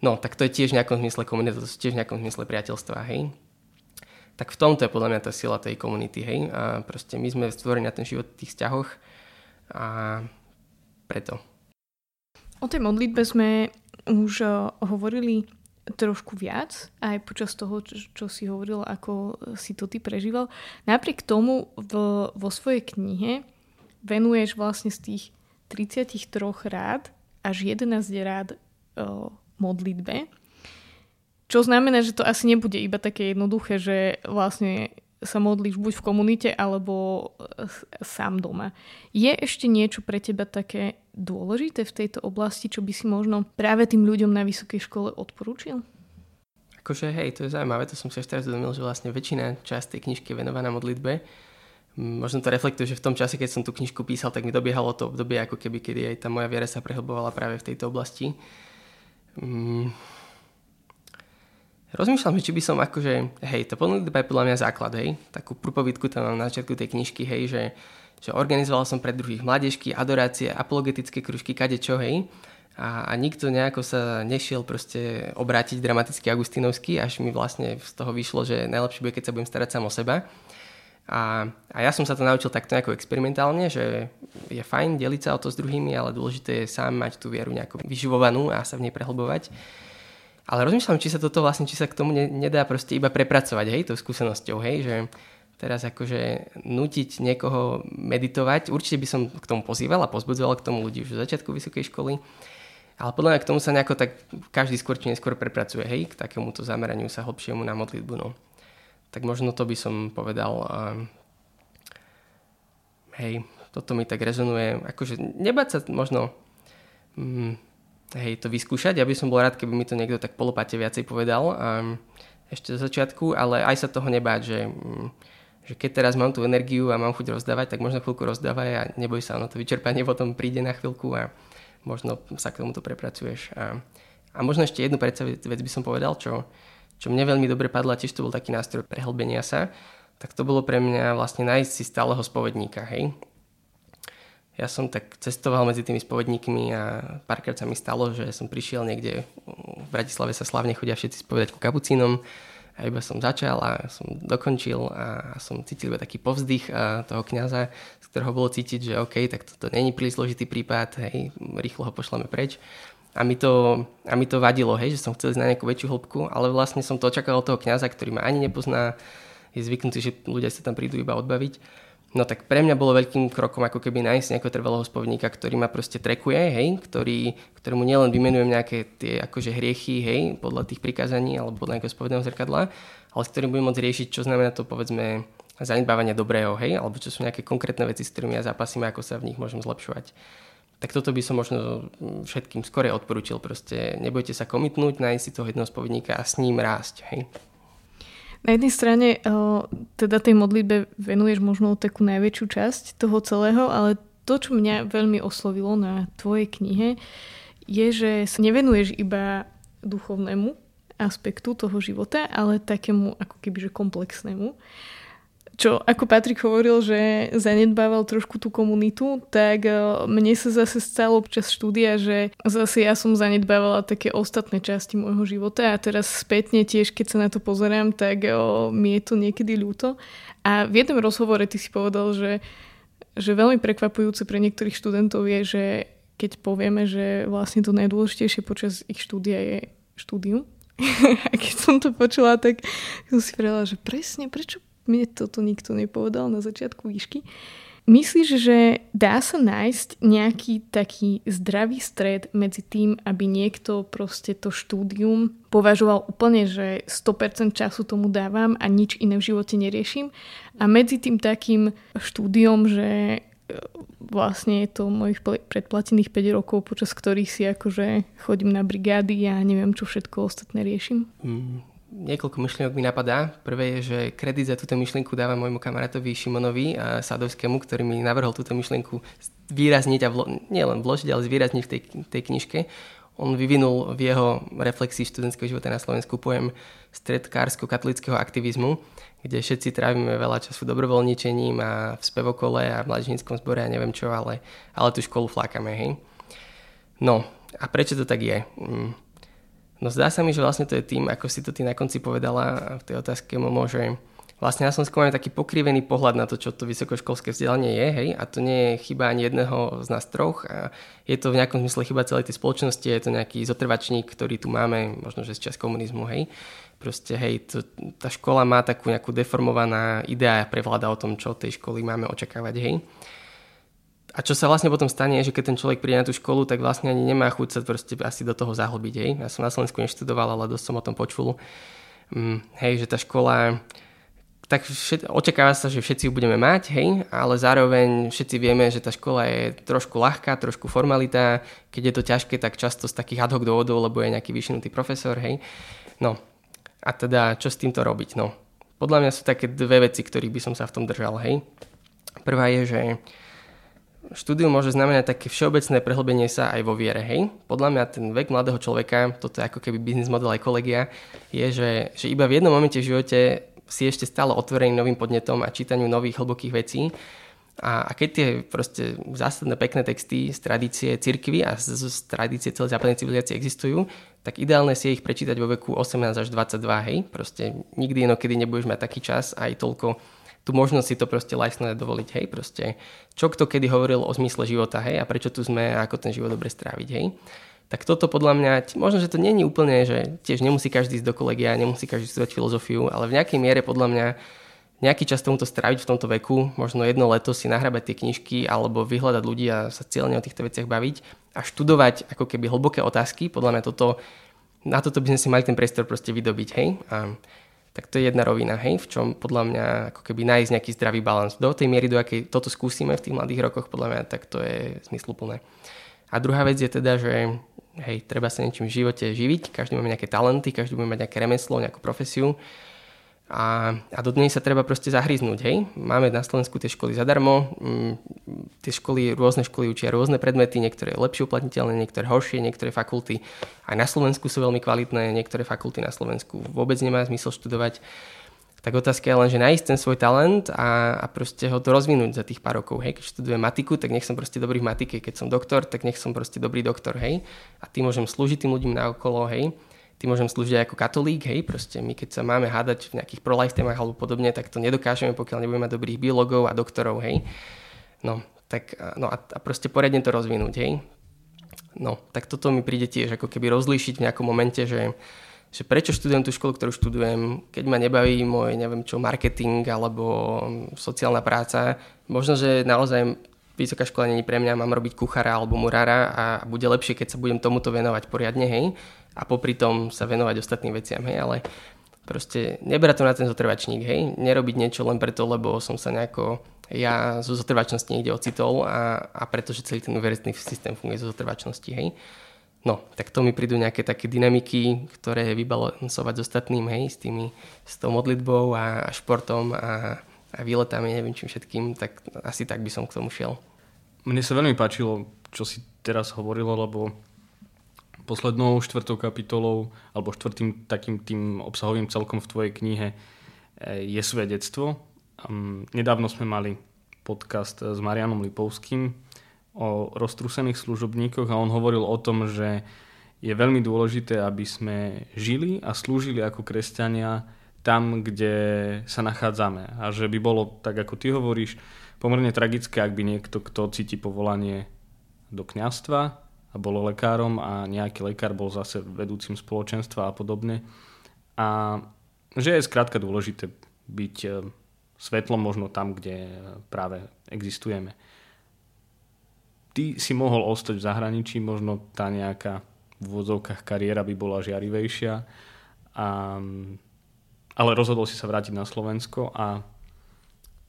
No, tak to je tiež v nejakom zmysle komunita, to sú tiež v nejakom zmysle priateľstva, hej. Tak v tomto je podľa mňa tá sila tej komunity, hej. A proste my sme stvorení na ten život v tých vzťahoch, a preto. O tej modlitbe sme už eh, hovorili trošku viac, aj počas toho, čo, čo si hovoril, ako si to ty prežíval. Napriek tomu v, vo svojej knihe venuješ vlastne z tých 33 rád až 11 rád o, modlitbe. Čo znamená, že to asi nebude iba také jednoduché, že vlastne sa modlíš buď v komunite alebo sám doma. Je ešte niečo pre teba také dôležité v tejto oblasti, čo by si možno práve tým ľuďom na vysokej škole odporúčil? Akože hej, to je zaujímavé, to som si až teraz uvedomil, že vlastne väčšina časť tej knižky je venovaná modlitbe možno to reflektuje, že v tom čase, keď som tú knižku písal, tak mi dobiehalo to obdobie, ako keby, kedy aj tá moja viera sa prehlbovala práve v tejto oblasti. Mm. Rozmýšľam, či by som akože, hej, to podľa je podľa mňa základ, hej, takú prúpovidku tam mám na začiatku tej knižky, hej, že, že organizoval som pre druhých mládežky, adorácie, apologetické kružky, kade čo, hej, a, a nikto nejako sa nešiel proste obrátiť dramaticky Agustinovsky, až mi vlastne z toho vyšlo, že najlepšie bude, keď sa budem starať sám o seba. A, a ja som sa to naučil takto nejako experimentálne, že je fajn deliť sa o to s druhými, ale dôležité je sám mať tú vieru nejako vyživovanú a sa v nej prehlbovať. Ale rozmýšľam, či sa toto vlastne, či sa k tomu ne, nedá proste iba prepracovať, hej, tou skúsenosťou, hej, že teraz akože nutiť niekoho meditovať, určite by som k tomu pozýval a pozbudzoval k tomu ľudí už v začiatku vysokej školy, ale podľa mňa k tomu sa nejako tak každý skôr či neskôr prepracuje, hej, k takémuto zameraniu sa hlbšiemu na modlitbu, no tak možno to by som povedal. A, hej, toto mi tak rezonuje. Akože nebať sa možno mm, hej, to vyskúšať. Ja by som bol rád, keby mi to niekto tak polopate viacej povedal a, ešte zo začiatku, ale aj sa toho nebáť, že, mm, že keď teraz mám tú energiu a mám chuť rozdávať, tak možno chvíľku rozdávaj a neboj sa, ono to vyčerpanie potom príde na chvíľku a možno sa k tomuto prepracuješ. A, a možno ešte jednu vec by som povedal, čo, čo mne veľmi dobre padla, tiež to bol taký nástroj prehlbenia sa, tak to bolo pre mňa vlastne nájsť si stáleho spovedníka, hej. Ja som tak cestoval medzi tými spovedníkmi a párkrát sa mi stalo, že som prišiel niekde, v Bratislave sa slavne chodia všetci spovedať ku kapucínom. A iba som začal a som dokončil a som cítil iba taký povzdych toho kňaza, z ktorého bolo cítiť, že OK, tak toto není príliš zložitý prípad, hej, rýchlo ho pošleme preč. A mi to, a mi to vadilo, hej, že som chcel ísť na nejakú väčšiu hĺbku, ale vlastne som to očakával od toho kňaza, ktorý ma ani nepozná, je zvyknutý, že ľudia sa tam prídu iba odbaviť. No tak pre mňa bolo veľkým krokom ako keby nájsť nejakého trvalého spovedníka, ktorý ma proste trekuje, hej, ktorý, ktorému nielen vymenujem nejaké tie akože hriechy, hej, podľa tých prikázaní alebo podľa nejakého spovedného zrkadla, ale s ktorým budem môcť riešiť, čo znamená to povedzme zanedbávanie dobrého, hej, alebo čo sú nejaké konkrétne veci, s ktorými ja zápasím ako sa v nich môžem zlepšovať. Tak toto by som možno všetkým skore odporúčil. Proste nebojte sa komitnúť, nájsť si toho jedného spovedníka a s ním rásť. Hej? Na jednej strane teda tej modlitbe venuješ možno takú najväčšiu časť toho celého, ale to, čo mňa veľmi oslovilo na tvojej knihe, je, že sa nevenuješ iba duchovnému aspektu toho života, ale takému ako keby že komplexnému čo ako Patrik hovoril, že zanedbával trošku tú komunitu, tak e, mne sa zase stalo počas štúdia, že zase ja som zanedbávala také ostatné časti môjho života a teraz spätne tiež, keď sa na to pozerám, tak o, e, mi je to niekedy ľúto. A v jednom rozhovore ty si povedal, že, že veľmi prekvapujúce pre niektorých študentov je, že keď povieme, že vlastne to najdôležitejšie počas ich štúdia je štúdium. *laughs* a keď som to počula, tak som si povedala, že presne, prečo mne toto nikto nepovedal na začiatku výšky. Myslíš, že dá sa nájsť nejaký taký zdravý stred medzi tým, aby niekto proste to štúdium považoval úplne, že 100% času tomu dávam a nič iné v živote neriešim a medzi tým takým štúdiom, že e, vlastne je to mojich predplatených 5 rokov, počas ktorých si akože chodím na brigády a neviem, čo všetko ostatné riešim? Mm, niekoľko myšlienok mi napadá. Prvé je, že kredit za túto myšlienku dávam môjmu kamarátovi Šimonovi a Sadovskému, ktorý mi navrhol túto myšlienku výrazniť a vlo- nielen vložiť, ale zvýrazniť v tej, tej knižke. On vyvinul v jeho reflexii študentského života na Slovensku pojem stredkársko-katolického aktivizmu, kde všetci trávime veľa času dobrovoľničením a v spevokole a v mladžinskom zbore a neviem čo, ale, ale tú školu flákame, hej. No, a prečo to tak je? Mm No zdá sa mi, že vlastne to je tým, ako si to ty na konci povedala v tej otázke Momo, že vlastne na Slovensku máme taký pokrivený pohľad na to, čo to vysokoškolské vzdelanie je, hej, a to nie je chyba ani jedného z nás troch a je to v nejakom zmysle chyba celej tej spoločnosti, je to nejaký zotrvačník, ktorý tu máme, možno že z čas komunizmu, hej. Proste, hej, to, tá škola má takú nejakú deformovaná idea prevláda o tom, čo od tej školy máme očakávať, hej. A čo sa vlastne potom stane, je, že keď ten človek príde na tú školu, tak vlastne ani nemá chuť sa proste asi do toho zahlbiť. Hej. Ja som na Slovensku neštudoval, ale dosť som o tom počul. Mm, hej, že tá škola, tak všet, očakáva sa, že všetci ju budeme mať, hej, ale zároveň všetci vieme, že tá škola je trošku ľahká, trošku formalita. Keď je to ťažké, tak často z takých ad hoc dôvodov, lebo je nejaký vyšinutý profesor, hej. No, a teda čo s týmto robiť? No, podľa mňa sú také dve veci, ktorých by som sa v tom držal, hej. Prvá je, že štúdium môže znamenať také všeobecné prehlbenie sa aj vo viere. Hej? Podľa mňa ten vek mladého človeka, toto je ako keby biznis model aj kolegia, je, že, že iba v jednom momente v živote si ešte stále otvorený novým podnetom a čítaniu nových hlbokých vecí. A, a keď tie proste zásadné pekné texty z tradície cirkvy a z, z tradície celej západnej civilizácie existujú, tak ideálne si ich prečítať vo veku 18 až 22, hej. Proste nikdy inokedy nebudeš mať taký čas aj toľko tú možnosť si to proste lifestyle dovoliť, hej, proste čo kto kedy hovoril o zmysle života, hej, a prečo tu sme ako ten život dobre stráviť, hej. Tak toto podľa mňa, možno, že to není úplne, že tiež nemusí každý ísť do kolegia, nemusí každý študovať filozofiu, ale v nejakej miere podľa mňa nejaký čas tomuto stráviť v tomto veku, možno jedno leto si nahrabať tie knižky alebo vyhľadať ľudí a sa cieľne o týchto veciach baviť a študovať ako keby hlboké otázky, podľa mňa toto, na toto by sme si mali ten priestor proste vydobiť, hej. A tak to je jedna rovina, hej, v čom podľa mňa ako keby nájsť nejaký zdravý balans. Do tej miery, do akej toto skúsime v tých mladých rokoch, podľa mňa, tak to je zmysluplné. A druhá vec je teda, že hej, treba sa niečím v živote živiť, každý máme nejaké talenty, každý bude mať nejaké remeslo, nejakú profesiu a, a do nej sa treba proste zahryznúť, hej. Máme na Slovensku tie školy zadarmo, mm, tie školy, rôzne školy učia rôzne predmety, niektoré lepšie uplatniteľné, niektoré horšie, niektoré fakulty aj na Slovensku sú veľmi kvalitné, niektoré fakulty na Slovensku vôbec nemá zmysel študovať. Tak otázka je len, že nájsť ten svoj talent a, a proste ho to rozvinúť za tých pár rokov. Hej. Keď študujem matiku, tak nech som proste dobrý v matike. Keď som doktor, tak nech som proste dobrý doktor. Hej. A tým môžem slúžiť tým ľuďom na okolo. Hej tým môžem slúžiť ako katolík, hej, proste my keď sa máme hádať v nejakých pro-life témach alebo podobne, tak to nedokážeme, pokiaľ nebudeme mať dobrých biologov a doktorov, hej. No, tak, no a, a proste poriadne to rozvinúť, hej. No, tak toto mi príde tiež ako keby rozlíšiť v nejakom momente, že, že prečo študujem tú školu, ktorú študujem, keď ma nebaví môj, neviem čo, marketing alebo sociálna práca. Možno, že naozaj vysoká škola není pre mňa, mám robiť kuchára alebo murára a bude lepšie, keď sa budem tomuto venovať poriadne, hej? A popri tom sa venovať ostatným veciam, hej, ale proste nebrať to na ten zotrvačník, hej, nerobiť niečo len preto, lebo som sa nejako ja zo zotrvačnosti niekde ocitol a, a pretože celý ten univerzitný systém funguje zo zotrvačnosti, hej. No, tak to mi prídu nejaké také dynamiky, ktoré vybalansovať s ostatným, hej, s tými, s tou modlitbou a, a športom a, a výletami, neviem čím všetkým, tak asi tak by som k tomu šiel. Mne sa veľmi páčilo, čo si teraz hovorilo, lebo poslednou štvrtou kapitolou alebo štvrtým takým tým obsahovým celkom v tvojej knihe eh, je svedectvo. Nedávno sme mali podcast s Marianom Lipovským o roztrusených služobníkoch a on hovoril o tom, že je veľmi dôležité, aby sme žili a slúžili ako kresťania tam, kde sa nachádzame. A že by bolo, tak ako ty hovoríš, pomerne tragické, ak by niekto, kto cíti povolanie do kňastva, a bol lekárom a nejaký lekár bol zase vedúcim spoločenstva a podobne. A že je skrátka dôležité byť e, svetlom možno tam, kde práve existujeme. Ty si mohol ostať v zahraničí, možno tá nejaká v úvodzovkách kariéra by bola žiarivejšia, a, ale rozhodol si sa vrátiť na Slovensko a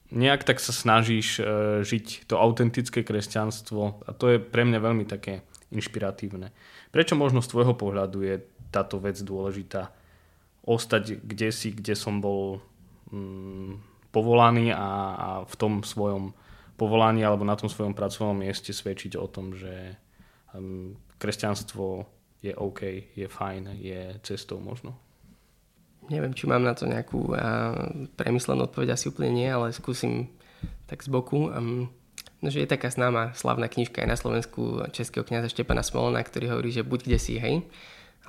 nejak tak sa snažíš e, žiť to autentické kresťanstvo a to je pre mňa veľmi také inšpiratívne. Prečo možno z tvojho pohľadu je táto vec dôležitá? Ostať kde si, kde som bol mm, povolaný a, a v tom svojom povolaní alebo na tom svojom pracovnom mieste svedčiť o tom, že um, kresťanstvo je OK, je fajn, je cestou možno. Neviem, či mám na to nejakú uh, premyslenú odpoveď, asi úplne nie, ale skúsim tak z boku. Um, No, že je taká známa slavná knižka aj na Slovensku českého kniaza Štepana Smolna, ktorý hovorí, že buď kde si, hej.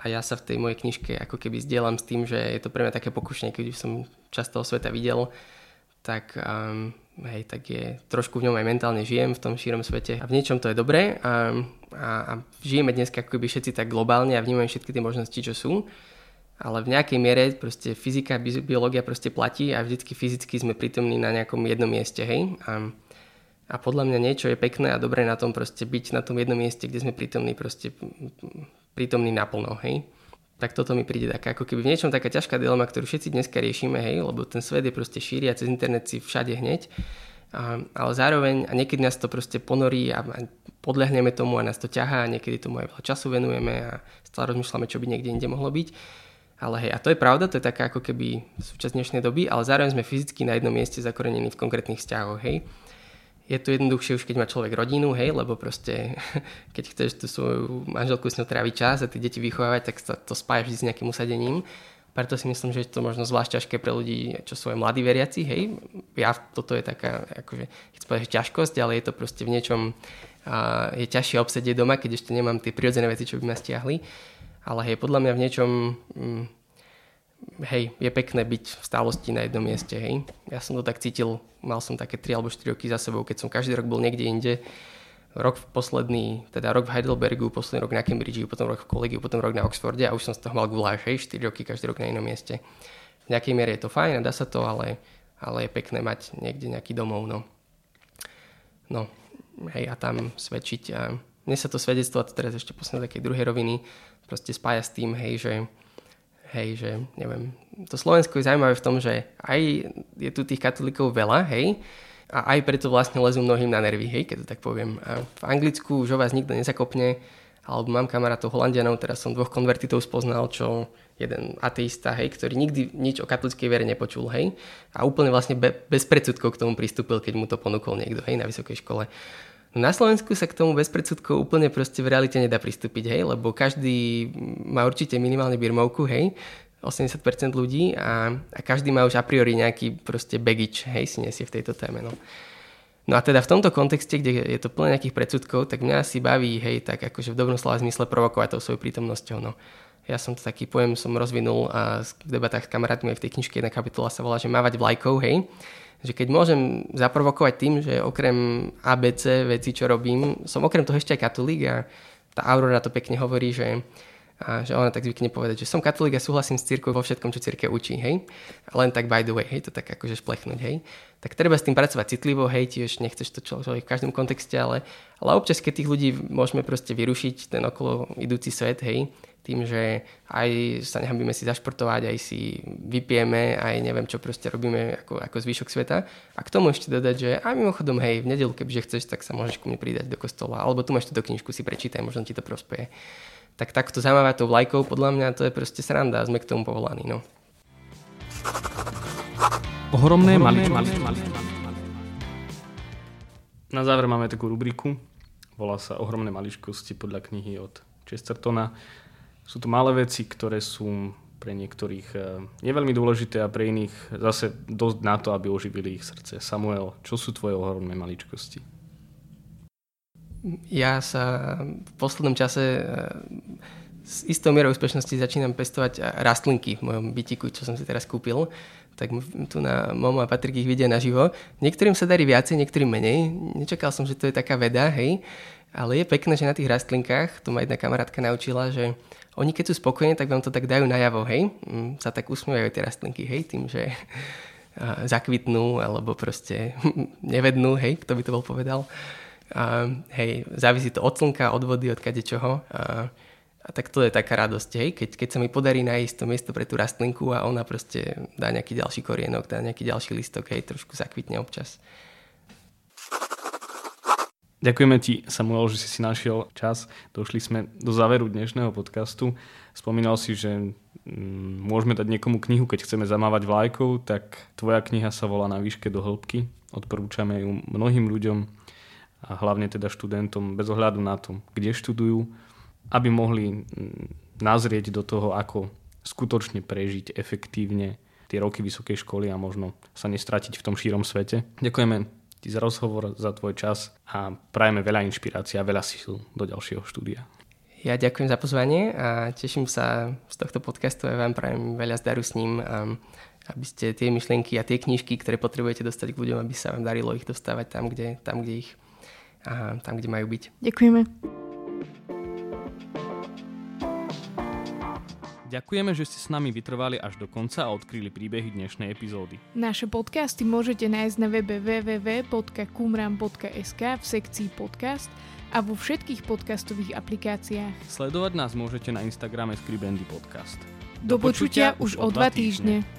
A ja sa v tej mojej knižke ako keby zdieľam s tým, že je to pre mňa také pokušenie, keď som časť toho sveta videl, tak, um, hej, tak je, trošku v ňom aj mentálne žijem v tom šírom svete a v niečom to je dobré a, a, a žijeme dnes ako keby všetci tak globálne a vnímame všetky tie možnosti, čo sú ale v nejakej miere proste fyzika, biológia proste platí a vždycky fyzicky sme prítomní na nejakom jednom mieste, hej. A, A podľa mňa niečo je pekné a dobré na tom proste byť na tom jednom mieste, kde sme prítomní proste prítomní naplno, hej. Tak toto mi príde taká, ako keby v niečom taká ťažká dilema, ktorú všetci dneska riešime, hej, lebo ten svet je proste šíri a cez internet si všade hneď. A, ale zároveň, a niekedy nás to proste ponorí a, a podľahneme tomu a nás to ťahá a niekedy tomu aj veľa času venujeme a stále rozmýšľame, čo by niekde inde mohlo byť. Ale hej, a to je pravda, to je taká ako keby súčasť dnešnej doby, ale zároveň sme fyzicky na jednom mieste zakorenení v konkrétnych vzťahoch, hej. Je to jednoduchšie už, keď má človek rodinu, hej, lebo proste, *laughs* keď chceš tú svoju manželku s ňou tráviť čas a tie deti vychovávať, tak to, to spájaš vždy s nejakým usadením. Preto si myslím, že je to možno zvlášť ťažké pre ľudí, čo sú aj mladí veriaci, hej. Ja, toto je taká, akože, chcem povedať, ťažkosť, ale je to proste v niečom, a je ťažšie obsedieť doma, keď ešte nemám tie prirodzené veci, čo by ma stiahli ale hej, podľa mňa v niečom, mm, hej, je pekné byť v stálosti na jednom mieste, hej. Ja som to tak cítil, mal som také 3 alebo 4 roky za sebou, keď som každý rok bol niekde inde, rok v posledný, teda rok v Heidelbergu, posledný rok na Cambridge, potom rok v kolegiu, potom rok na Oxforde a už som z toho mal guláš, hej, 4 roky každý rok na inom mieste. V nejakej miere je to fajn a dá sa to, ale, ale je pekné mať niekde nejaký domov, no. No, hej, a tam svedčiť a mne sa to svedectvo, a teraz ešte posledné takej druhej roviny, proste spája s tým, hej, že hej, že neviem, to Slovensko je zaujímavé v tom, že aj je tu tých katolíkov veľa, hej, a aj preto vlastne lezú mnohým na nervy, hej, keď to tak poviem. A v Anglicku už o vás nikto nezakopne, alebo mám kamarátov Holandianov, teraz som dvoch konvertitov spoznal, čo jeden ateista, hej, ktorý nikdy nič o katolickej viere nepočul, hej, a úplne vlastne be, bez predsudkov k tomu pristúpil, keď mu to ponúkol niekto, hej, na vysokej škole. Na Slovensku sa k tomu bez predsudkov úplne proste v realite nedá pristúpiť, hej, lebo každý má určite minimálne birmovku, hej, 80% ľudí a, a každý má už a priori nejaký proste baggage, hej, si nesie v tejto téme, no. No a teda v tomto kontexte, kde je to plné nejakých predsudkov, tak mňa si baví, hej, tak akože v dobrom slova zmysle provokovať tou svojou prítomnosťou, no. Ja som to taký pojem som rozvinul a v debatách s kamarátmi aj v tej knižke jedna kapitola sa volá, že mávať vlajkou, hej že keď môžem zaprovokovať tým, že okrem ABC veci, čo robím, som okrem toho ešte aj katolík a tá Aurora to pekne hovorí, že, a že ona tak zvykne povedať, že som katolík a súhlasím s církou vo všetkom, čo církev učí, hej. Len tak by the way, hej, to tak akože šplechnúť, hej. Tak treba s tým pracovať citlivo, hej, tiež nechceš to človek v každom kontexte, ale, ale občas, keď tých ľudí môžeme proste vyrušiť, ten okolo idúci svet, hej, tým, že aj sa nehambíme si zašportovať, aj si vypijeme, aj neviem čo proste robíme ako, ako zvyšok sveta. A k tomu ešte dodať, že aj mimochodom, hej, v nedelu, kebyže chceš, tak sa môžeš ku mne pridať do kostola, alebo tu máš túto knižku, si prečítaj, možno ti to prospeje. Tak takto zamávať tou vlajkou, podľa mňa to je proste sranda a sme k tomu povolaní. No. Ohromné, maličko. Na záver máme takú rubriku, volá sa Ohromné maličkosti podľa knihy od Chestertona. Sú to malé veci, ktoré sú pre niektorých eh, neveľmi dôležité a pre iných zase dosť na to, aby oživili ich srdce. Samuel, čo sú tvoje ohromné maličkosti? Ja sa v poslednom čase eh, s istou mierou úspešnosti začínam pestovať rastlinky v mojom bytiku, čo som si teraz kúpil. Tak tu na Momo a Patrik ich vidia naživo. Niektorým sa darí viacej, niektorým menej. Nečakal som, že to je taká veda, hej. Ale je pekné, že na tých rastlinkách, to ma jedna kamarátka naučila, že oni keď sú spokojní, tak vám to tak dajú najavo, hej, mm, sa tak usmievajú tie rastlinky, hej, tým, že *laughs* zakvitnú alebo proste *laughs* nevednú, hej, kto by to bol povedal. A, hej, závisí to od slnka, od vody, od kade čoho. A, a tak to je taká radosť, hej, keď, keď sa mi podarí nájsť to miesto pre tú rastlinku a ona proste dá nejaký ďalší korienok, dá nejaký ďalší listok, hej, trošku zakvitne občas. Ďakujeme ti, Samuel, že si si našiel čas. Došli sme do záveru dnešného podcastu. Spomínal si, že mm, môžeme dať niekomu knihu, keď chceme zamávať vlajkou, tak tvoja kniha sa volá Na výške do hĺbky. Odporúčame ju mnohým ľuďom a hlavne teda študentom bez ohľadu na to, kde študujú, aby mohli nazrieť do toho, ako skutočne prežiť efektívne tie roky vysokej školy a možno sa nestratiť v tom šírom svete. Ďakujeme ti za rozhovor, za tvoj čas a prajeme veľa inšpirácií a veľa síl do ďalšieho štúdia. Ja ďakujem za pozvanie a teším sa z tohto podcastu a vám prajem veľa zdaru s ním, aby ste tie myšlienky a tie knižky, ktoré potrebujete dostať k ľuďom, aby sa vám darilo ich dostávať tam, kde, tam, kde ich a tam, kde majú byť. Ďakujeme. Ďakujeme, že ste s nami vytrvali až do konca a odkryli príbehy dnešnej epizódy. Naše podcasty môžete nájsť na webe www.kumram.sk v sekcii podcast a vo všetkých podcastových aplikáciách. Sledovať nás môžete na Instagrame Skribendy Podcast. Do, Do počutia už o dva týždne. týždne.